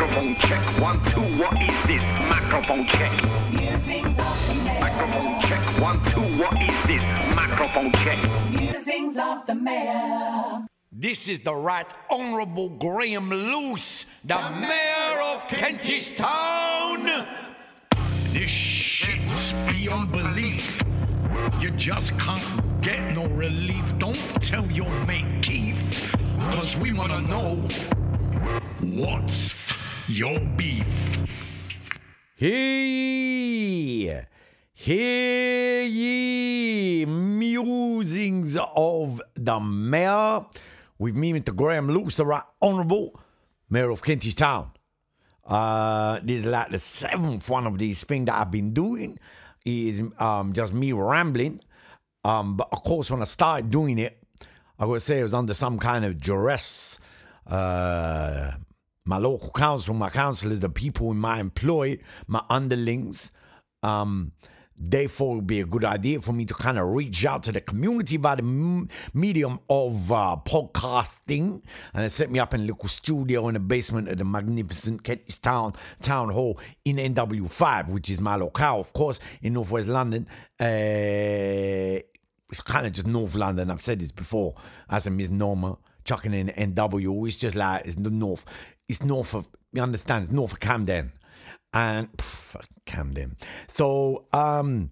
Microphone check. One, two, what is this? Microphone check. Microphone check. One, two, what is this? Microphone check. Musings of the mayor. This is the Right Honourable Graham Loose, the, Mayor of Kentish Town. This shit's beyond belief. You just can't get no relief. Don't tell your mate Keith, cause we wanna know what's your beef. Hear, hear ye musings of the mayor with me, Mr. Graham Loose, the right honourable mayor of Kentish Town. Uh, this is like the seventh one of these things that I've been doing. Is um just me rambling. Um, but of course, when I started doing it, I gotta say it was under some kind of duress. Uh, my local council, my councillors, the people in my employ, my underlings, um, they thought it would be a good idea for me to kind of reach out to the community by the m- medium of uh, podcasting. And it set me up in a little studio in the basement of the magnificent Kentish Town Town Hall in NW5, which is my locale, of course, in Northwest London. Uh, it's kind of just North London. I've said this before as a misnomer. Chucking in NW, it's just like it's the north. It's north of you understand. It's north of Camden, and pff, Camden. So um,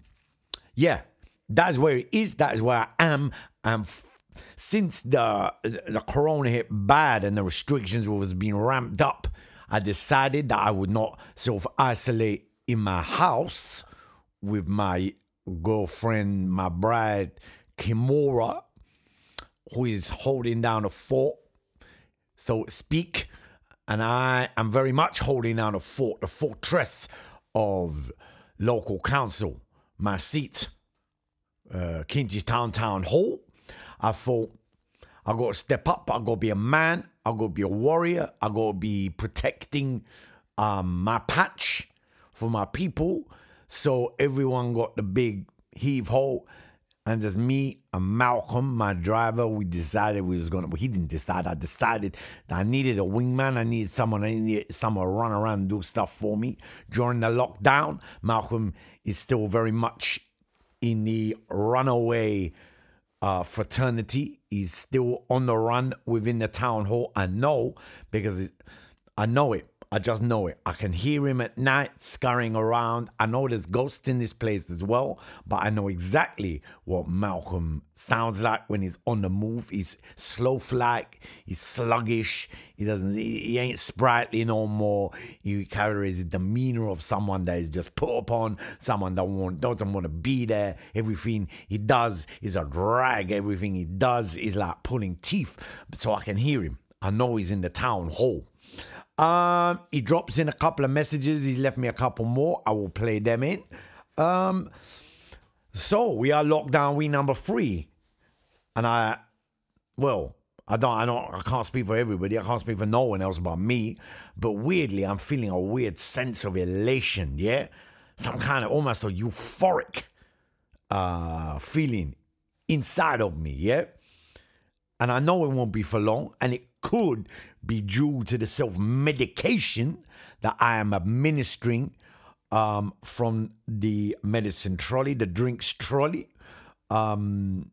yeah, that's where it is. That is where I am. And f- since the the corona hit bad and the restrictions was being ramped up, I decided that I would not self isolate in my house with my girlfriend, my bride, Kimura, who is holding down a fort, so to speak. And I am very much holding down a fort, the fortress of local council, my seat, uh, Town Town Hall. I thought I got to step up. I got to be a man. I got to be a warrior. I got to be protecting um, my patch for my people. So everyone got the big heave ho. And just me and Malcolm, my driver, we decided we was gonna. Well, he didn't decide. I decided that I needed a wingman. I needed someone. I needed someone to run around and do stuff for me during the lockdown. Malcolm is still very much in the runaway uh, fraternity. He's still on the run within the town hall. I know because it, I know it. I just know it. I can hear him at night scurrying around. I know there's ghosts in this place as well, but I know exactly what Malcolm sounds like when he's on the move. He's slow like, he's sluggish, he doesn't he, he ain't sprightly no more. He carries the demeanor of someone that is just put upon, someone that want, doesn't want to be there. Everything he does is a drag. Everything he does is like pulling teeth. So I can hear him. I know he's in the town hall. Um, he drops in a couple of messages. He's left me a couple more. I will play them in. Um, so we are lockdown we number three, and I, well, I don't, I don't, I can't speak for everybody. I can't speak for no one else but me. But weirdly, I'm feeling a weird sense of elation. Yeah, some kind of almost a euphoric uh feeling inside of me. Yeah, and I know it won't be for long, and it could be due to the self medication that I am administering um, from the medicine trolley, the drinks trolley. Um,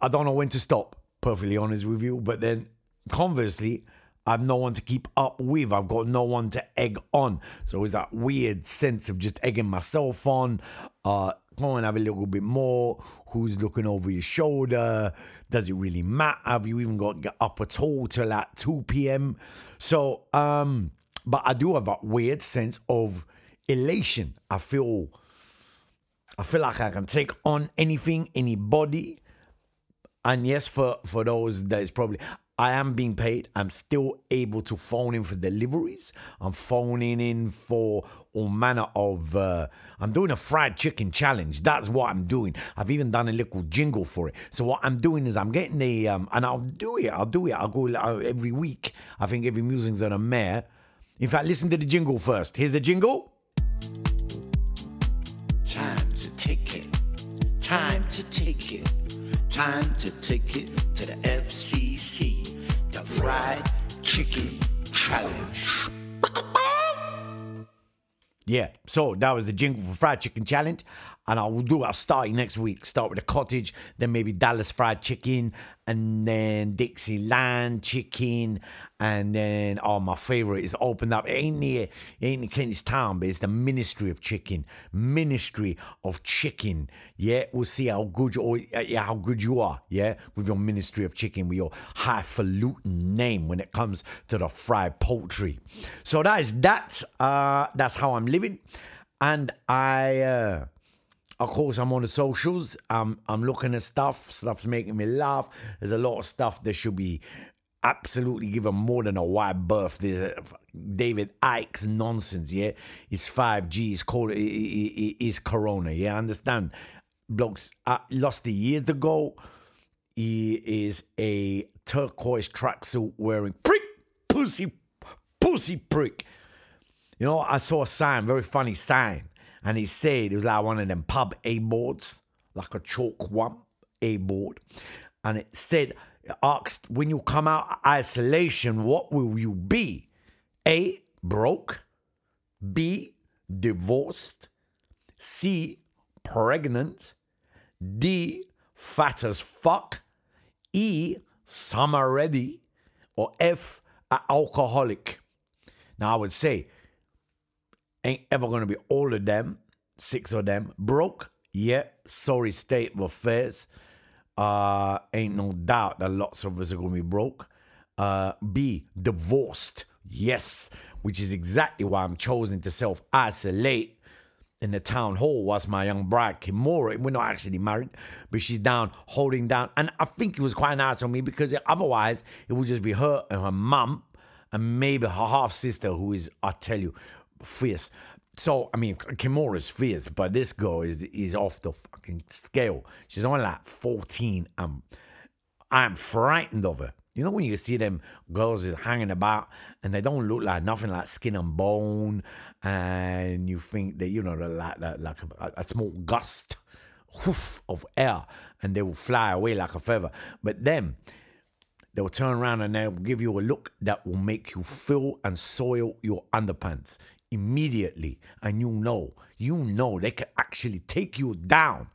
I don't know when to stop, perfectly honest with you, but then conversely, I've no one to keep up with. I've got no one to egg on. So it's that weird sense of just egging myself on. Uh, go and have a little bit more. Who's looking over your shoulder? Does it really matter? Have you even got up at all till like 2 p.m.? So, um, but I do have a weird sense of elation. I feel, I feel like I can take on anything, anybody. And yes, for for those that is probably I am being paid. I'm still able to phone in for deliveries. I'm phoning in for all manner of. Uh, I'm doing a fried chicken challenge. That's what I'm doing. I've even done a little jingle for it. So what I'm doing is I'm getting the um, and I'll do it. I'll do it. I'll go uh, every week. I think every musings on a mare. In fact, listen to the jingle first. Here's the jingle. Time to take it. Time to take it. Time to take it to the FCC. The fried chicken challenge. Yeah, so that was the jingle for Fried Chicken Challenge. And I will do I'll start next week. Start with the cottage, then maybe Dallas fried chicken, and then Dixieland chicken, and then oh my favorite is opened up. It ain't near it ain't in Kentish Town, but it's the Ministry of Chicken. Ministry of Chicken. Yeah, we'll see how good you or yeah, how good you are, yeah, with your Ministry of Chicken, with your highfalutin name when it comes to the fried poultry. So that is that. Uh that's how I'm living. And I uh of course, I'm on the socials. I'm I'm looking at stuff. Stuff's making me laugh. There's a lot of stuff that should be absolutely given more than a wide berth. There's David Icke's nonsense. Yeah, it's five G. It's called is Corona. Yeah, I understand? Blokes lost it years ago. He is a turquoise tracksuit wearing prick pussy pussy prick. You know, I saw a sign, very funny sign and he said it was like one of them pub A boards, like a chalk one A board, and it said, it asked when you come out of isolation, what will you be? A broke, B divorced, C pregnant, D fat as fuck, E summer ready, or F alcoholic. Now I would say ain't ever gonna be all of them, six of them. Broke, yeah, sorry state of affairs. Uh, ain't no doubt that lots of us are gonna be broke. Uh, B, divorced, yes, which is exactly why I'm choosing to self isolate in the town hall whilst my young bride Kimura, we're not actually married, but she's down holding down. And I think it was quite nice on me because otherwise it would just be her and her mum and maybe her half sister, who is, I tell you, fierce. So I mean, Kimura's fierce, but this girl is is off the fucking scale. She's only like fourteen. Um, I'm I'm frightened of her. You know when you see them girls is hanging about and they don't look like nothing like skin and bone, and you think that you know like like, a, a small gust of air, and they will fly away like a feather. But them, they'll turn around and they'll give you a look that will make you feel and soil your underpants immediately and you know you know they can actually take you down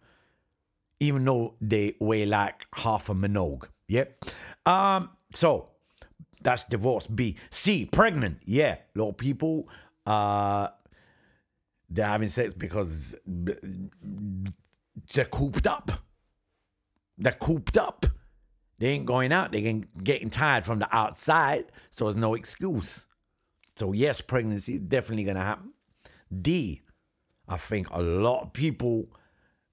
even though they weigh like half a minogue yep um so that's divorce b. C pregnant yeah. A lot of people uh they're having sex because they're cooped up. They're cooped up. They ain't going out. They're getting tired from the outside so there's no excuse so, yes, pregnancy is definitely going to happen. D, I think a lot of people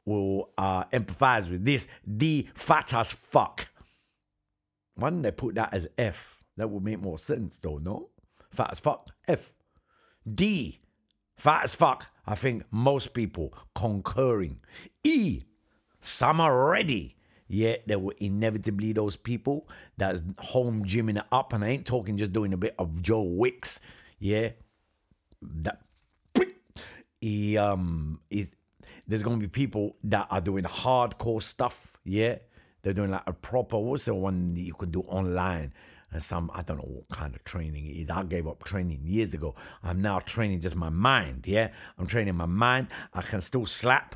will uh, empathize with this. D, fat as fuck. Why didn't they put that as F? That would make more sense, though, no? Fat as fuck, F. D, fat as fuck. I think most people concurring. E, summer ready. Yet there were inevitably those people that's home gymming it up, and I ain't talking just doing a bit of Joe Wicks, yeah. That he um he, there's gonna be people that are doing hardcore stuff, yeah. They're doing like a proper what's the one you can do online and some I don't know what kind of training it is. I gave up training years ago. I'm now training just my mind, yeah. I'm training my mind. I can still slap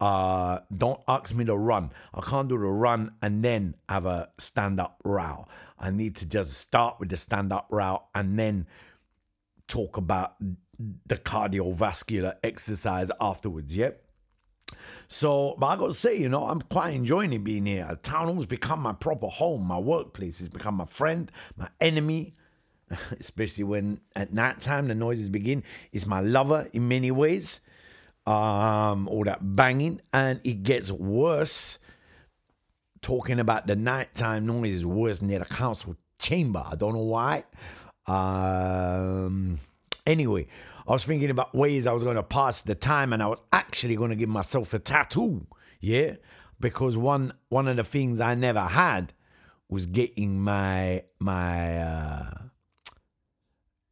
uh, don't ask me to run. I can't do the run and then have a stand up row. I need to just start with the stand up row and then talk about the cardiovascular exercise afterwards. Yep. So, but I gotta say, you know, I'm quite enjoying it being here. Town hall's become my proper home. My workplace has become my friend, my enemy, especially when at night time the noises begin. It's my lover in many ways um, all that banging, and it gets worse. Talking about the nighttime noise is worse near the council chamber. I don't know why. Um, anyway, I was thinking about ways I was going to pass the time, and I was actually going to give myself a tattoo. Yeah, because one one of the things I never had was getting my my uh,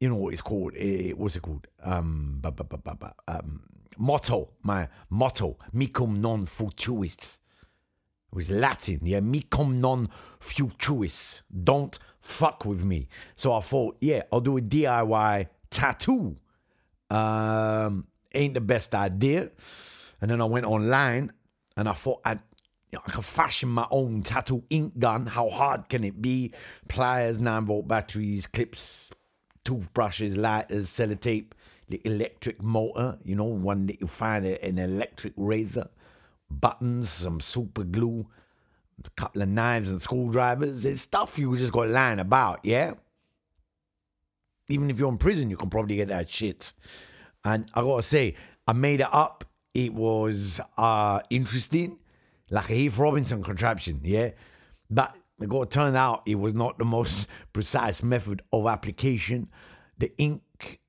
you know what it's called? It, what's it called? Um, bu- bu- bu- um, motto, my motto, micum non futuis. It was Latin, yeah. Me cum non futuris. Don't fuck with me. So I thought, yeah, I'll do a DIY tattoo. Um, ain't the best idea. And then I went online and I thought I'd you know, I could fashion my own tattoo ink gun. How hard can it be? Pliers, 9 volt batteries, clips, toothbrushes, lighters, sellotape, the electric motor, you know, one that you find an electric razor, buttons, some super glue, a couple of knives and screwdrivers. It's stuff you just got lying about, yeah? Even if you're in prison, you can probably get that shit. And I gotta say, I made it up. It was uh interesting, like a Heath Robinson contraption, yeah. But it got turned out it was not the most precise method of application. The ink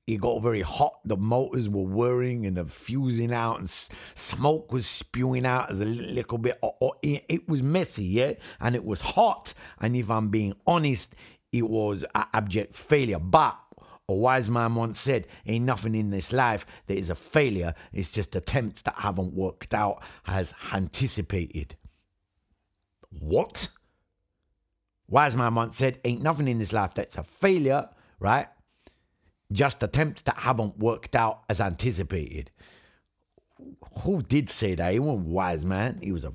it got very hot. The motors were whirring and the fusing out, and smoke was spewing out as a little bit. It was messy, yeah, and it was hot. And if I'm being honest, it was abject failure. But a wise man once said, Ain't nothing in this life that is a failure, it's just attempts that haven't worked out as anticipated. What? Wise man once said, Ain't nothing in this life that's a failure, right? Just attempts that haven't worked out as anticipated. Who did say that? He wasn't wise man. He was a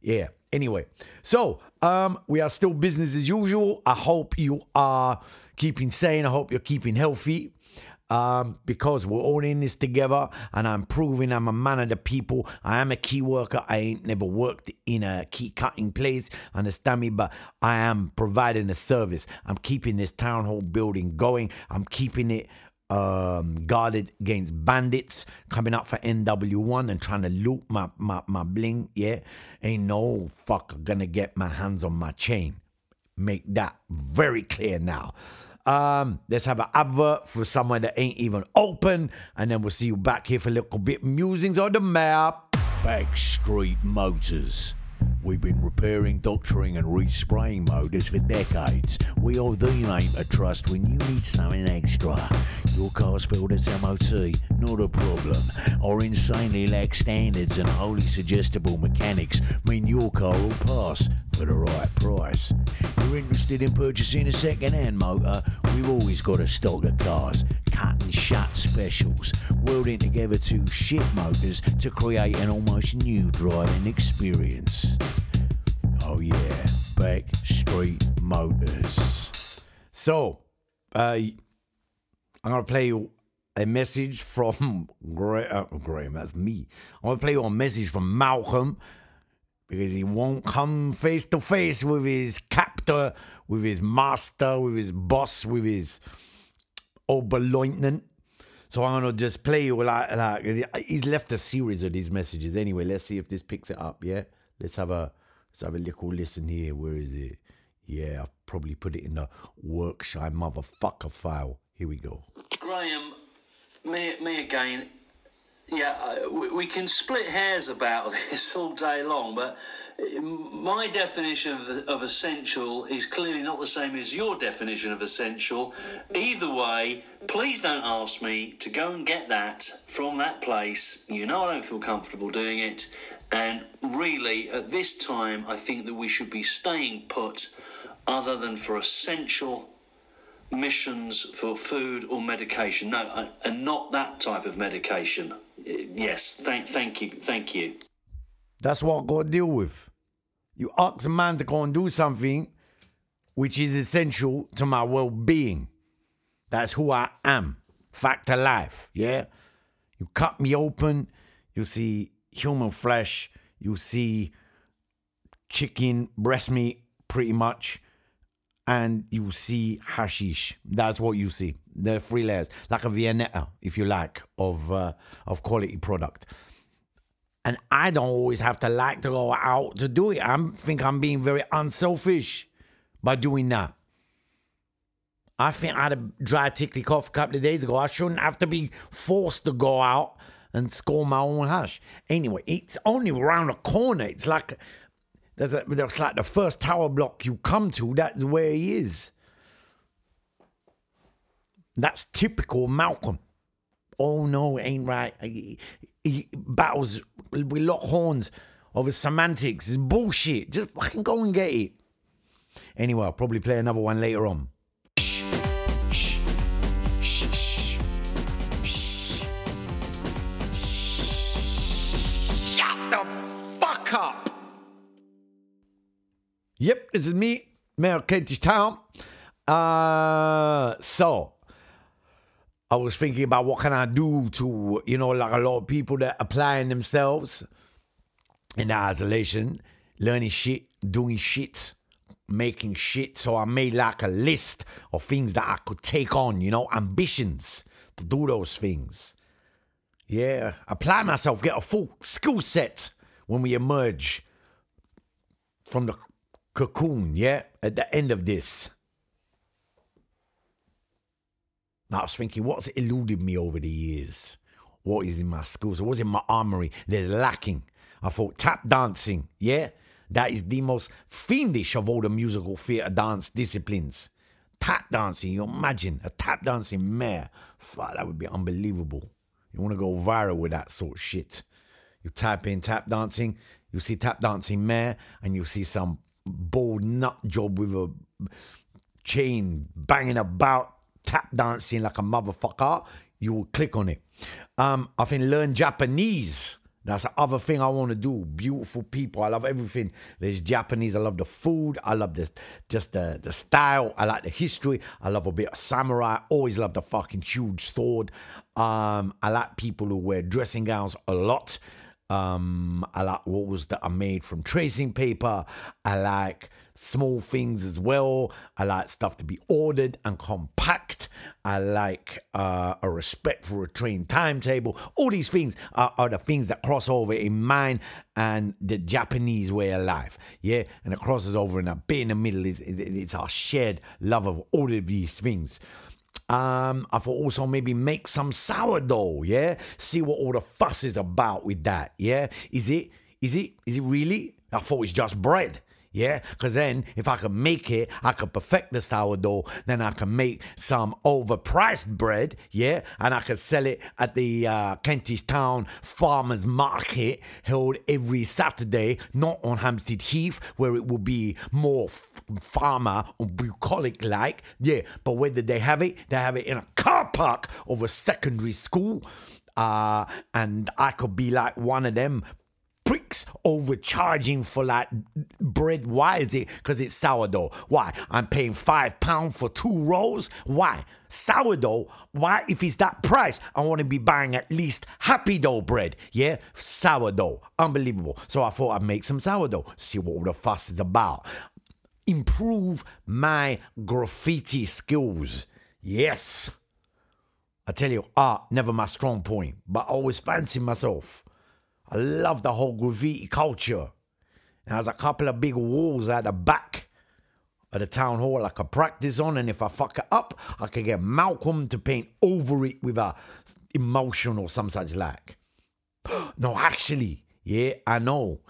yeah. Anyway, so um, we are still business as usual. I hope you are keeping sane. I hope you're keeping healthy. Um, because we're all in this together, and I'm proving I'm a man of the people. I am a key worker. I ain't never worked in a key cutting place, understand me? But I am providing a service. I'm keeping this town hall building going. I'm keeping it um, guarded against bandits coming up for NW1 and trying to loot my, my, my bling. Yeah, ain't no fucker gonna get my hands on my chain. Make that very clear now. Um, let's have an advert for somewhere that ain't even open, and then we'll see you back here for a little bit musings on the map. Backstreet Motors. We've been repairing, doctoring, and respraying motors for decades. We are the name to trust when you need something extra. Your car's filled as MOT, not a problem. Our insanely lax standards and wholly suggestible mechanics mean your car will pass for the right price. If You're interested in purchasing a second-hand motor? We've always got a stock of cars, cut and shut specials, welding together two shit motors to create an almost new driving experience. Oh yeah, Backstreet Motors. So, uh, I'm gonna play you a message from Gra- uh, Graham. That's me. I'm gonna play you a message from Malcolm because he won't come face to face with his captor, with his master, with his boss, with his Oberleutnant. So I'm gonna just play you like like he's left a series of these messages anyway. Let's see if this picks it up. Yeah, let's have a let's have a little listen here. Where is it? Yeah, I've probably put it in the Workshire motherfucker file. Here we go. Graham, me, me again. Yeah, we, can split hairs about this all day long, but my definition of, of essential is clearly not the same as your definition of essential. Either way, please don't ask me to go and get that from that place. You know I don't feel comfortable doing it. And really, at this time, I think that we should be staying put other than for essential missions for food or medication. No, and not that type of medication. Uh, Yes, thank, thank you, thank you. That's what God deal with. You ask a man to go and do something which is essential to my well being. That's who I am. Fact of life, yeah? You cut me open, you see human flesh, you see chicken, breast meat, pretty much, and you see hashish. That's what you see. The three layers, like a Viennetta, if you like, of uh, of quality product. And I don't always have to like to go out to do it. I think I'm being very unselfish by doing that. I think I had a dry tickly cough a couple of days ago. I shouldn't have to be forced to go out and score my own hash. Anyway, it's only around the corner. It's like there's a, that's like the first tower block you come to. That's where he is. That's typical Malcolm. Oh no, ain't right. He, he battles with lock horns over semantics. It's bullshit. Just fucking go and get it. Anyway, I'll probably play another one later on. Fuck up. Yep, this is me, Mayor Kentish Town. Uh, so I was thinking about what can I do to, you know, like a lot of people that applying themselves in isolation, learning shit, doing shit, making shit. So I made like a list of things that I could take on, you know, ambitions to do those things. Yeah, apply myself, get a full skill set when we emerge from the cocoon, yeah, at the end of this. I was thinking, what's eluded me over the years? What is in my schools? What's in my armory that's lacking? I thought tap dancing, yeah? That is the most fiendish of all the musical theatre dance disciplines. Tap dancing, you imagine a tap dancing mare. Fuck, that would be unbelievable. You want to go viral with that sort of shit. You type in tap dancing, you see tap dancing mare, and you see some bald nut job with a chain banging about, tap dancing like a motherfucker. You will click on it. Um, I think learn Japanese. That's the other thing I want to do. Beautiful people. I love everything. There's Japanese. I love the food. I love the just the the style. I like the history. I love a bit of samurai. Always love the fucking huge sword. Um, I like people who wear dressing gowns a lot. Um, I like walls that are made from tracing paper. I like small things as well. I like stuff to be ordered and compact. I like uh, a respect for a train timetable. All these things are, are the things that cross over in mine and the Japanese way of life. Yeah, and it crosses over in a bit in the middle. Is it's our shared love of all of these things. Um, I thought also maybe make some sourdough, yeah? See what all the fuss is about with that, yeah? Is it, is it, is it really? I thought it's just bread. Yeah, because then if I could make it, I could perfect the sourdough. Then I can make some overpriced bread. Yeah, and I could sell it at the uh, Kentish Town Farmers Market held every Saturday, not on Hampstead Heath, where it will be more f- farmer or bucolic like. Yeah, but where did they have it? They have it in a car park of a secondary school. Uh, and I could be like one of them pricks overcharging for like bread. Why is it? Because it's sourdough. Why? I'm paying five pounds for two rolls. Why? Sourdough. Why? If it's that price, I want to be buying at least happy dough bread. Yeah, sourdough. Unbelievable. So I thought I'd make some sourdough. See what all the fuss is about. Improve my graffiti skills. Yes. I tell you, art never my strong point, but I always fancy myself. I love the whole graffiti culture. And there's a couple of big walls at the back of the town hall I could practice on, and if I fuck it up, I could get Malcolm to paint over it with a emotion or some such like. no, actually, yeah, I know.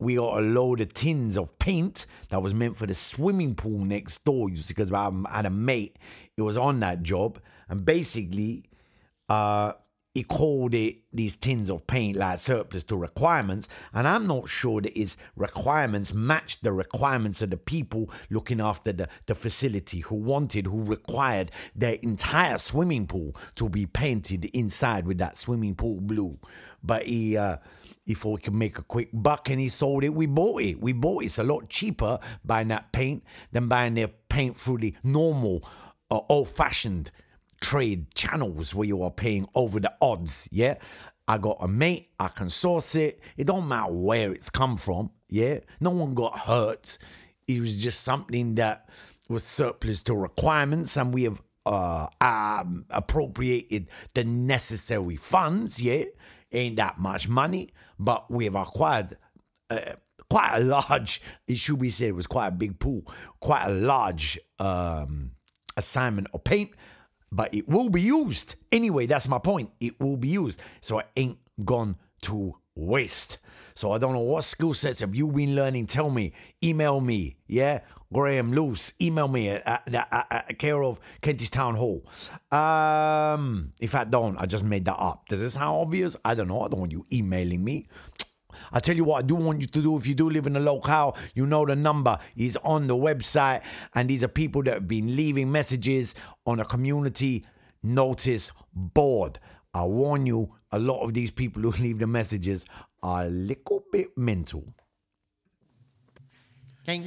We got a load of tins of paint that was meant for the swimming pool next door. You see, because I had a mate, it was on that job, and basically, uh, he called it these tins of paint like surplus to requirements, and I'm not sure that his requirements matched the requirements of the people looking after the, the facility who wanted, who required their entire swimming pool to be painted inside with that swimming pool blue. But he uh, he thought he could make a quick buck and he sold it. We bought it. We bought it. It's a lot cheaper buying that paint than buying their paint through the normal, uh, old fashioned trade channels where you are paying over the odds. Yeah. I got a mate, I can source it. It don't matter where it's come from. Yeah. No one got hurt. It was just something that was surplus to requirements, and we have uh, um, appropriated the necessary funds. Yeah. Ain't that much money, but we have acquired uh, quite a large, it should be said, it was quite a big pool, quite a large um, assignment of paint, but it will be used. Anyway, that's my point. It will be used. So it ain't gone to waste. So I don't know what skill sets have you been learning. Tell me. Email me. Yeah. Graham Loose. Email me at, at, at, at care of Kentish Town Hall. Um, if I don't, I just made that up. Does it sound obvious? I don't know. I don't want you emailing me. I tell you what, I do want you to do if you do live in a locale, you know the number is on the website, and these are people that have been leaving messages on a community notice board. I warn you, a lot of these people who leave the messages are a little bit mental. I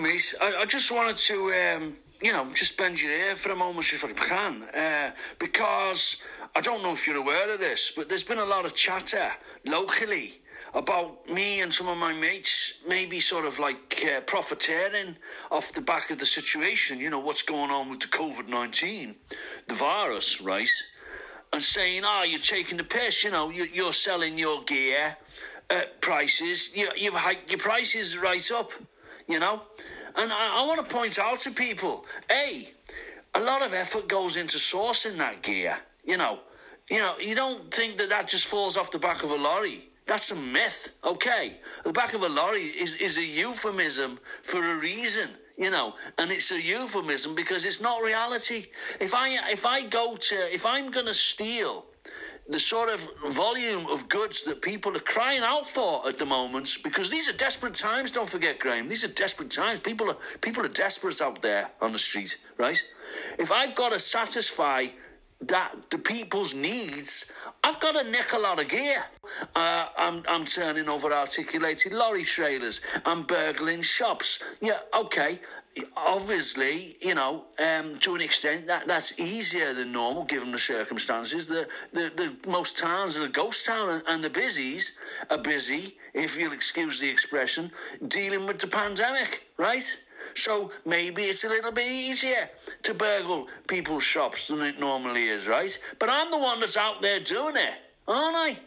mate. I, I just wanted to, um, you know, just bend your ear for a moment if I can. Uh, because I don't know if you're aware of this, but there's been a lot of chatter locally about me and some of my mates maybe sort of like uh, profiteering off the back of the situation. You know, what's going on with the COVID 19, the virus, right? And saying, oh, you're taking the piss, you know, you, you're selling your gear at prices, you, you've hiked your prices right up you know? And I, I want to point out to people, A, a lot of effort goes into sourcing that gear, you know? You know, you don't think that that just falls off the back of a lorry. That's a myth, okay? The back of a lorry is, is a euphemism for a reason, you know, and it's a euphemism because it's not reality. If I if I go to if I'm gonna steal the sort of volume of goods that people are crying out for at the moment because these are desperate times don't forget graham. These are desperate times. People are people are desperate out there on the street right? If i've got to satisfy that the people's needs i've got to nick a lot of gear. Uh, I'm, I'm turning over articulated lorry trailers. I'm burgling shops. Yeah okay obviously, you know, um, to an extent, that that's easier than normal given the circumstances. The the, the most towns are a ghost town, and, and the busies are busy, if you'll excuse the expression, dealing with the pandemic, right? So maybe it's a little bit easier to burgle people's shops than it normally is, right? But I'm the one that's out there doing it, aren't I?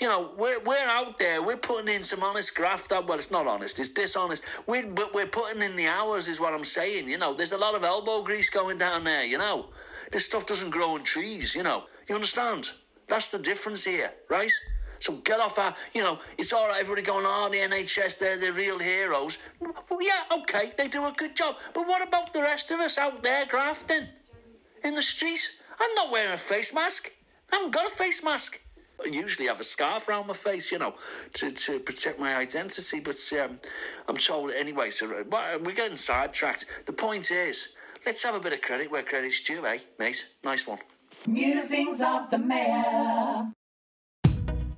You know, we're, we're out there, we're putting in some honest graft. Out. Well, it's not honest, it's dishonest. We're, but we're putting in the hours, is what I'm saying. You know, there's a lot of elbow grease going down there, you know. This stuff doesn't grow on trees, you know. You understand? That's the difference here, right? So get off our, you know, it's all right, everybody going, oh, the NHS, they're the real heroes. Well, yeah, okay, they do a good job. But what about the rest of us out there grafting? In the streets? I'm not wearing a face mask. I haven't got a face mask. I usually have a scarf around my face, you know, to, to protect my identity. But um, I'm told anyway. So uh, we're getting sidetracked. The point is, let's have a bit of credit where credit's due, eh, mate? Nice one. Musings of the Mayor.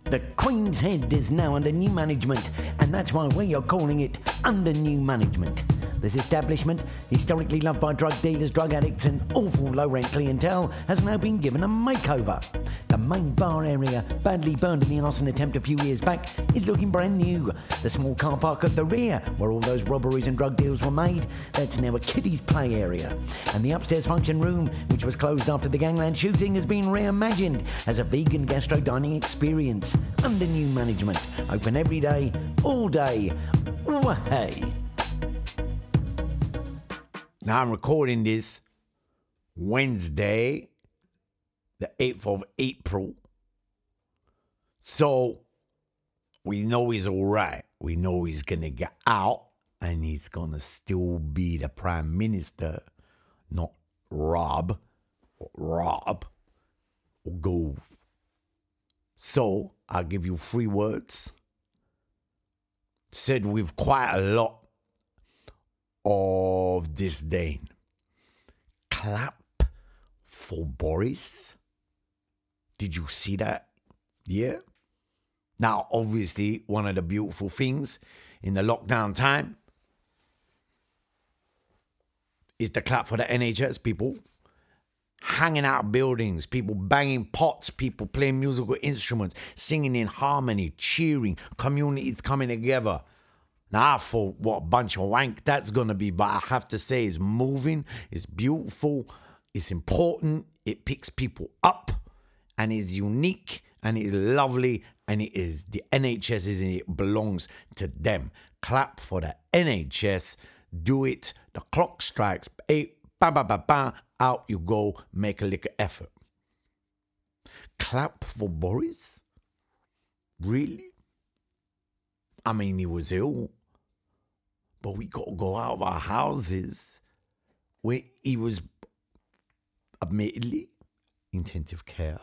The Queen's Head is now under new management, and that's why we are calling it Under New Management. This establishment, historically loved by drug dealers, drug addicts, and awful low rent clientele, has now been given a makeover. The main bar area, badly burned in the arson attempt a few years back, is looking brand new. The small car park at the rear, where all those robberies and drug deals were made, that's now a kiddies' play area. And the upstairs function room, which was closed after the gangland shooting, has been reimagined as a vegan gastro dining experience under new management. Open every day, all day. Way. Now I'm recording this Wednesday, the 8th of April. So we know he's all right. We know he's going to get out and he's going to still be the prime minister, not Raab, Raab, or Gove. So I'll give you three words. Said with quite a lot of disdain. Clap for Boris. Did you see that? Yeah. Now, obviously, one of the beautiful things in the lockdown time is the clap for the NHS people hanging out buildings, people banging pots, people playing musical instruments, singing in harmony, cheering, communities coming together. Now, I thought what a bunch of wank that's gonna be, but I have to say, it's moving, it's beautiful, it's important, it picks people up, and it's unique, and it's lovely, and it is the NHS is it belongs to them. Clap for the NHS, do it. The clock strikes eight, ba ba ba ba, out you go, make a little effort. Clap for Boris? Really? I mean, he was ill. But we got to go out of our houses where he was admittedly intensive care.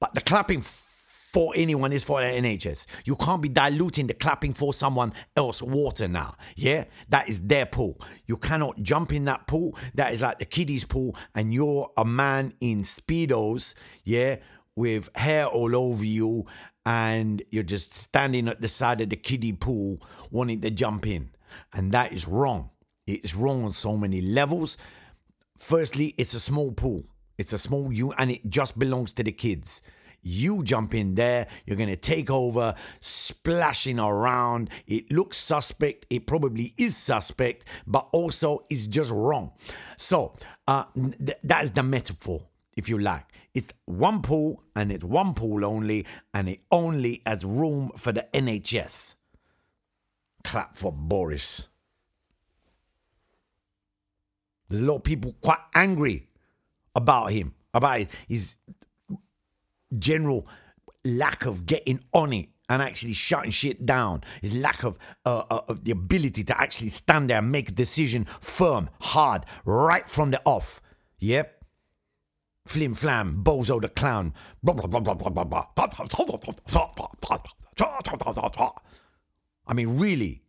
But the clapping for anyone is for the NHS. You can't be diluting the clapping for someone else water now. Yeah? That is their pool. You cannot jump in that pool. That is like the kiddies pool, and you're a man in Speedos, yeah, with hair all over you, and you're just standing at the side of the kiddie pool wanting to jump in. And that is wrong. It is wrong on so many levels. Firstly, it's a small pool. It's a small you and it just belongs to the kids. You jump in there, you're gonna take over, splashing around. It looks suspect, it probably is suspect, but also it's just wrong. So uh, th- that is the metaphor, if you like. It's one pool and it's one pool only, and it only has room for the NHS. Clap for Boris. There's a lot of people quite angry about him, about his general lack of getting on it and actually shutting shit down, his lack of, uh, uh, of the ability to actually stand there and make a decision firm, hard, right from the off. Yep. Flim flam, bozo the clown. I mean, really.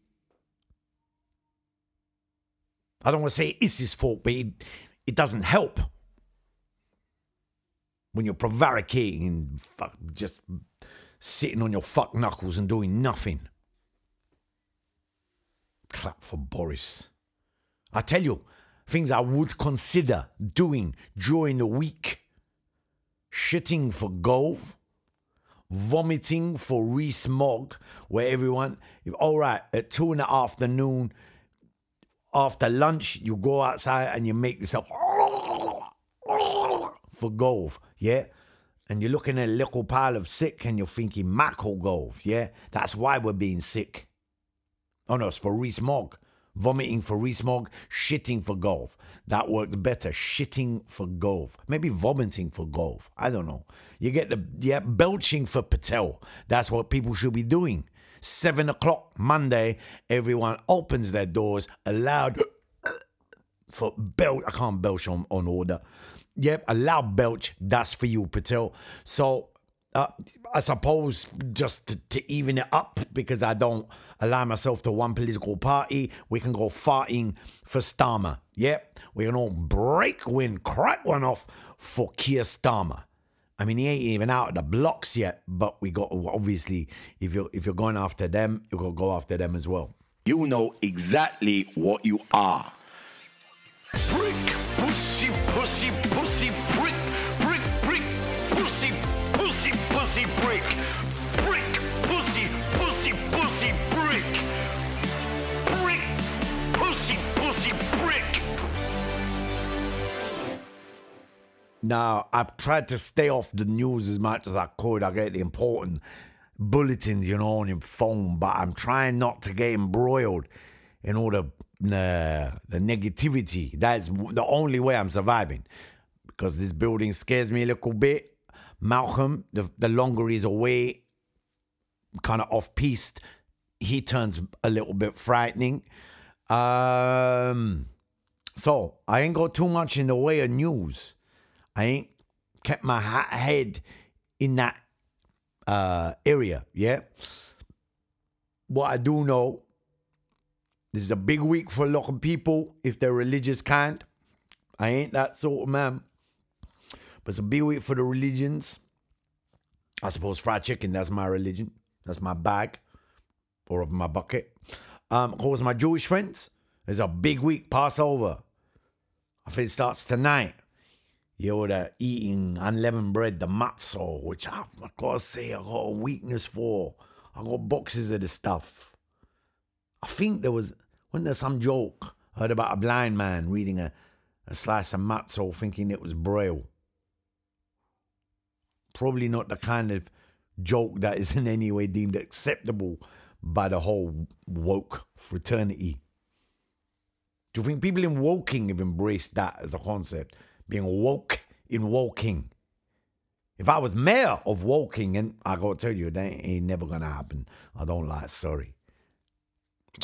I don't want to say it's his fault, but it, it doesn't help when you're prevaricating and fuck, just sitting on your fuck knuckles and doing nothing. Clap for Boris. I tell you, things I would consider doing during the week shitting for Gove, vomiting for Rees-Mogg, where everyone, all right, at two in the afternoon, after lunch, you go outside and you make yourself for Gove, yeah? And you're looking at a little pile of sick and you're thinking Michael Gove, yeah? That's why we're being sick. Oh no, it's for Rees-Mogg. Vomiting for Rees shitting for golf. That works better. Shitting for golf. Maybe vomiting for golf. I don't know. You get the, yeah, belching for Patel. That's what people should be doing. Seven o'clock Monday, everyone opens their doors, allowed for belch. I can't belch on, on order. Yep, a loud belch. That's for you, Patel. So uh, I suppose just to, to, even it up because I don't align myself to one political party, we can go farting for Starmer. Yep, we can all break win, crack one off for Keir Starmer. I mean, he ain't even out of the blocks yet, but we got obviously if you're if you're going after them, you gotta go after them as well. You know exactly what you are. Brick, pussy, pussy, pussy, Now, I've tried to stay off the news as much as I could. I get the important bulletins, you know, on your phone, but I'm trying not to get embroiled in all the, uh, the negativity. That's the only way I'm surviving because this building scares me a little bit. Malcolm, the, the longer he's away, kind of off piste, he turns a little bit frightening. Um, so I ain't got too much in the way of news. I ain't kept my head in that uh, area. Yeah. What I do know, this is a big week for a lot of people if they're religious kind. I ain't that sort of man. But it's a big week for the religions. I suppose fried chicken, that's my religion. That's my bag or of my bucket. Um, of course, my Jewish friends, it's a big week, Passover. I think it starts tonight. You're the eating unleavened bread, the matzo, which I gotta say I got a weakness for. I got boxes of the stuff. I think there was when there's some joke I heard about a blind man reading a, a slice of matzo thinking it was braille. Probably not the kind of joke that is in any way deemed acceptable by the whole woke fraternity. Do you think people in Woking have embraced that as a concept? Being woke in Woking. If I was mayor of Woking, and I gotta tell you, that ain't never gonna happen. I don't lie, sorry.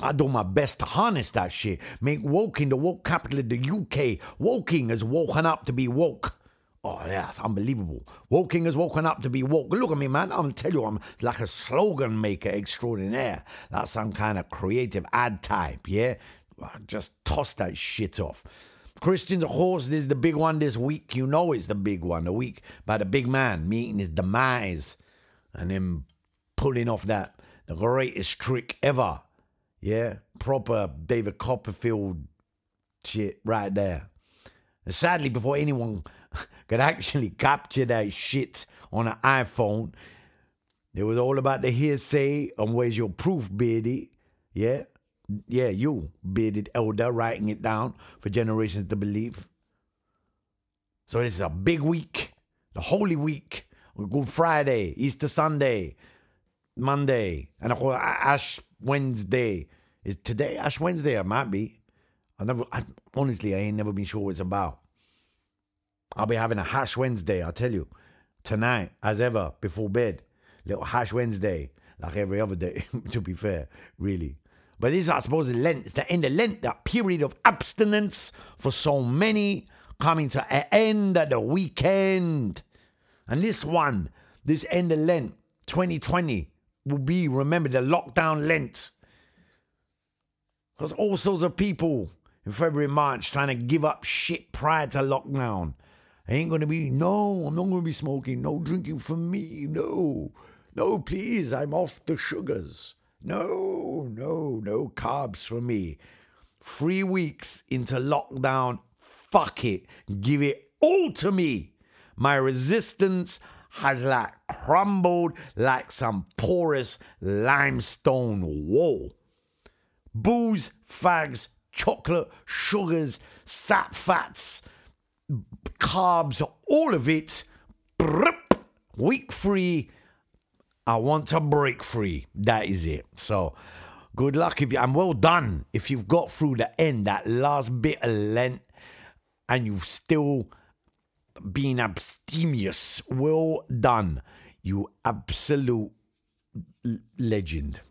I do my best to harness that shit. Make Woking the woke capital of the UK. Woking has woken up to be woke. Oh, yeah, it's unbelievable. Woking has woken up to be woke. Look at me, man. I'm tell you, I'm like a slogan maker extraordinaire. That's some kind of creative ad type, yeah? Just toss that shit off. Christian's horse, this is the big one this week. You know it's the big one. The week by the big man meeting his demise and him pulling off that the greatest trick ever. Yeah, proper David Copperfield shit right there. And sadly, before anyone could actually capture that shit on an iPhone, it was all about the hearsay and where's your proof, Beardy? Yeah, yeah, you, bearded elder, writing it down for generations to believe. So this is a big week, the Holy Week, Good Friday, Easter Sunday, Monday, and of course Ash Wednesday. Is today Ash Wednesday? It might be. I never. I, honestly, I ain't never been sure what it's about. I'll be having a hash Wednesday. I tell you, tonight, as ever, before bed, little hash Wednesday, like every other day. to be fair, really. But this, I suppose, Lent. It's the end of Lent, that period of abstinence for so many, coming to an end at the weekend. And this one, this end of Lent, 2020, will be, remember, the lockdown Lent. Because all sorts of people in February, March trying to give up shit prior to lockdown. ain't gonna be, no, I'm not gonna be smoking, no drinking for me, no. No, please, I'm off the sugars. No, no, no carbs for me. Three weeks into lockdown, fuck it. Give it all to me. My resistance has like crumbled like some porous limestone wall. Booze, fags, chocolate, sugars, sat fats, carbs, all of it, week free. I want to break free. That is it. So, good luck if you, and well done if you've got through the end, that last bit of Lent, and you've still been abstemious. Well done, you absolute legend.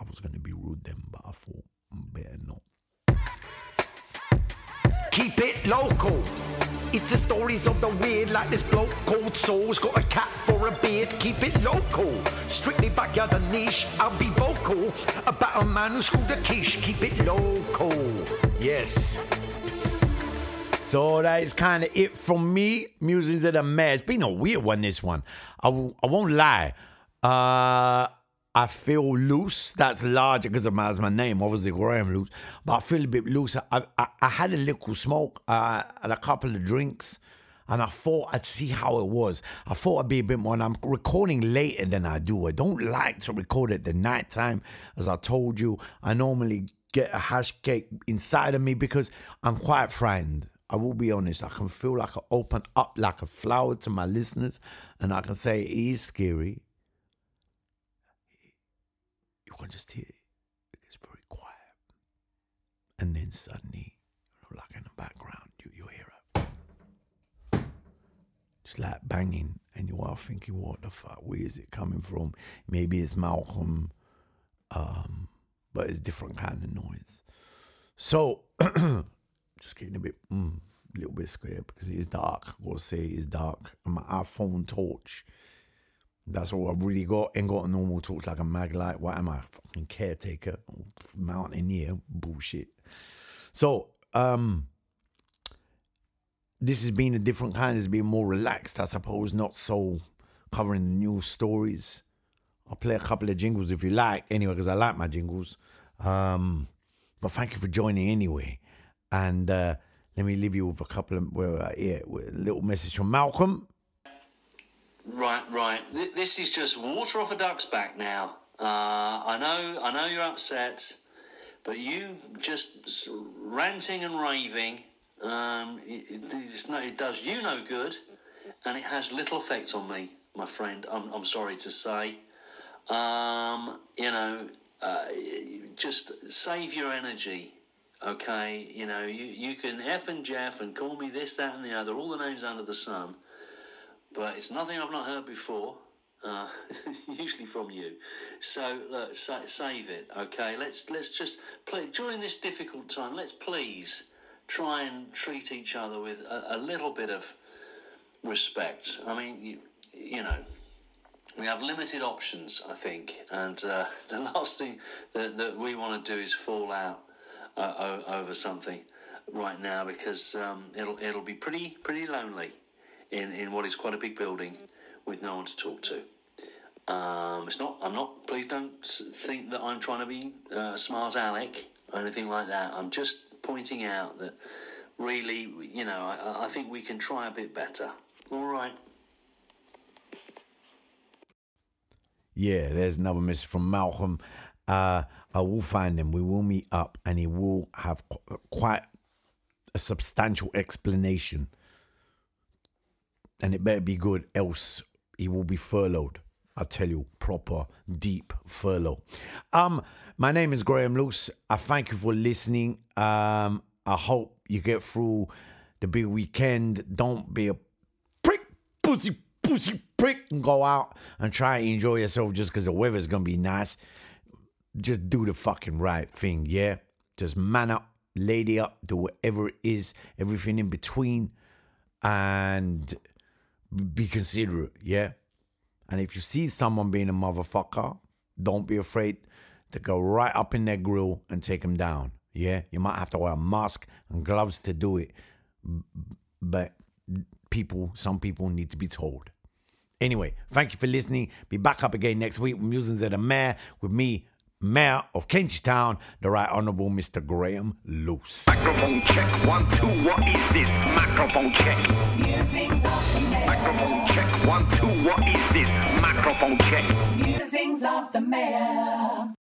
I was going to be rude then, but I thought better not. Keep it local. It's the stories of the weird, like this bloke called Saul's got a cat for a beard. Keep it local. Strictly backyard and niche. I'll be vocal about a man who screwed a quiche. Keep it local. Yes. So that is kind of it from me. Musings of the. It's been a weird one, this one. I w- I won't lie. Uh, I feel loose. That's larger because of my, my name, obviously Graham Loose. But I feel a bit loose. I, I, I had a little smoke uh, and a couple of drinks. And I thought I'd see how it was. I thought I'd be a bit more. And I'm recording later than I do. I don't like to record at the night time. As I told you, I normally get a hash cake inside of me because I'm quite frightened. I will be honest. I can feel like I open up like a flower to my listeners, and I can say it is scary. Can just hear it. It's very quiet, and then suddenly, like in the background, you you hear it, just like banging, and you are thinking, "What the fuck? Where is it coming from? Maybe it's Malcolm, um, but it's different kind of noise." So. just getting a bit, mm, little bit scared because it is dark. I gotta say it is dark. And my iPhone torch. That's all I've really got. Ain't got a normal torch like a mag light. What am I? Fucking caretaker. Mountaineer. Bullshit. So, um, this has been a different kind. It's been more relaxed, I suppose, not so covering the news stories. I'll play a couple of jingles if you like, anyway, because I like my jingles. Um, but thank you for joining anyway. And uh, let me leave you with a couple of well, yeah, a little message from Malcolm. Right, right. This is just water off a duck's back now. Uh, I know, I know you're upset, but you just ranting and raving. Um, it, no, it does you no good, and it has little effect on me, my friend. I'm, I'm sorry to say. Um, you know, uh, just save your energy. Okay, you know, you, you can F and Jeff and call me this, that, and the other, all the names under the sun but it's nothing I've not heard before. uh, usually from you. So look, sa- save it, okay? Let's let's just play during this difficult time. Let's please try and treat each other with a, a little bit of respect. I mean, you, you know, we have limited options, I think, and uh, the last thing that, that we want to do is fall out uh, over something right now because um, it'll it'll be pretty pretty lonely in, in what is quite a big building with no one to talk to. Um, it's not. I'm not. Please don't think that I'm trying to be uh, smart Alec or anything like that. I'm just pointing out that really, you know, I, I think we can try a bit better. All right. Yeah, there's another message from Malcolm. Uh, I will find him. We will meet up, and he will have qu- quite a substantial explanation. And it better be good, else he will be furloughed. I tell you, proper deep furlough. Um, my name is Graham Loose. I thank you for listening. Um, I hope you get through the big weekend. Don't be a prick, pussy, pussy prick, and go out and try and enjoy yourself just because the weather's gonna be nice. Just do the fucking right thing, yeah? Just man up, lady up, do whatever it is, everything in between, and be considerate, yeah? And if you see someone being a motherfucker, don't be afraid to go right up in their grill and take them down. Yeah, you might have to wear a mask and gloves to do it, but people, some people need to be told. Anyway, thank you for listening. Be back up again next week with Musings of the Mayor with me, Mayor of Kentish Town, the Right Honourable Mr. Graham Loose. Microphone check. One, two, what is this? Microphone check. Musings of the mayor. Microphone check. One, two, what is this? Microphone check. Musings of the mayor.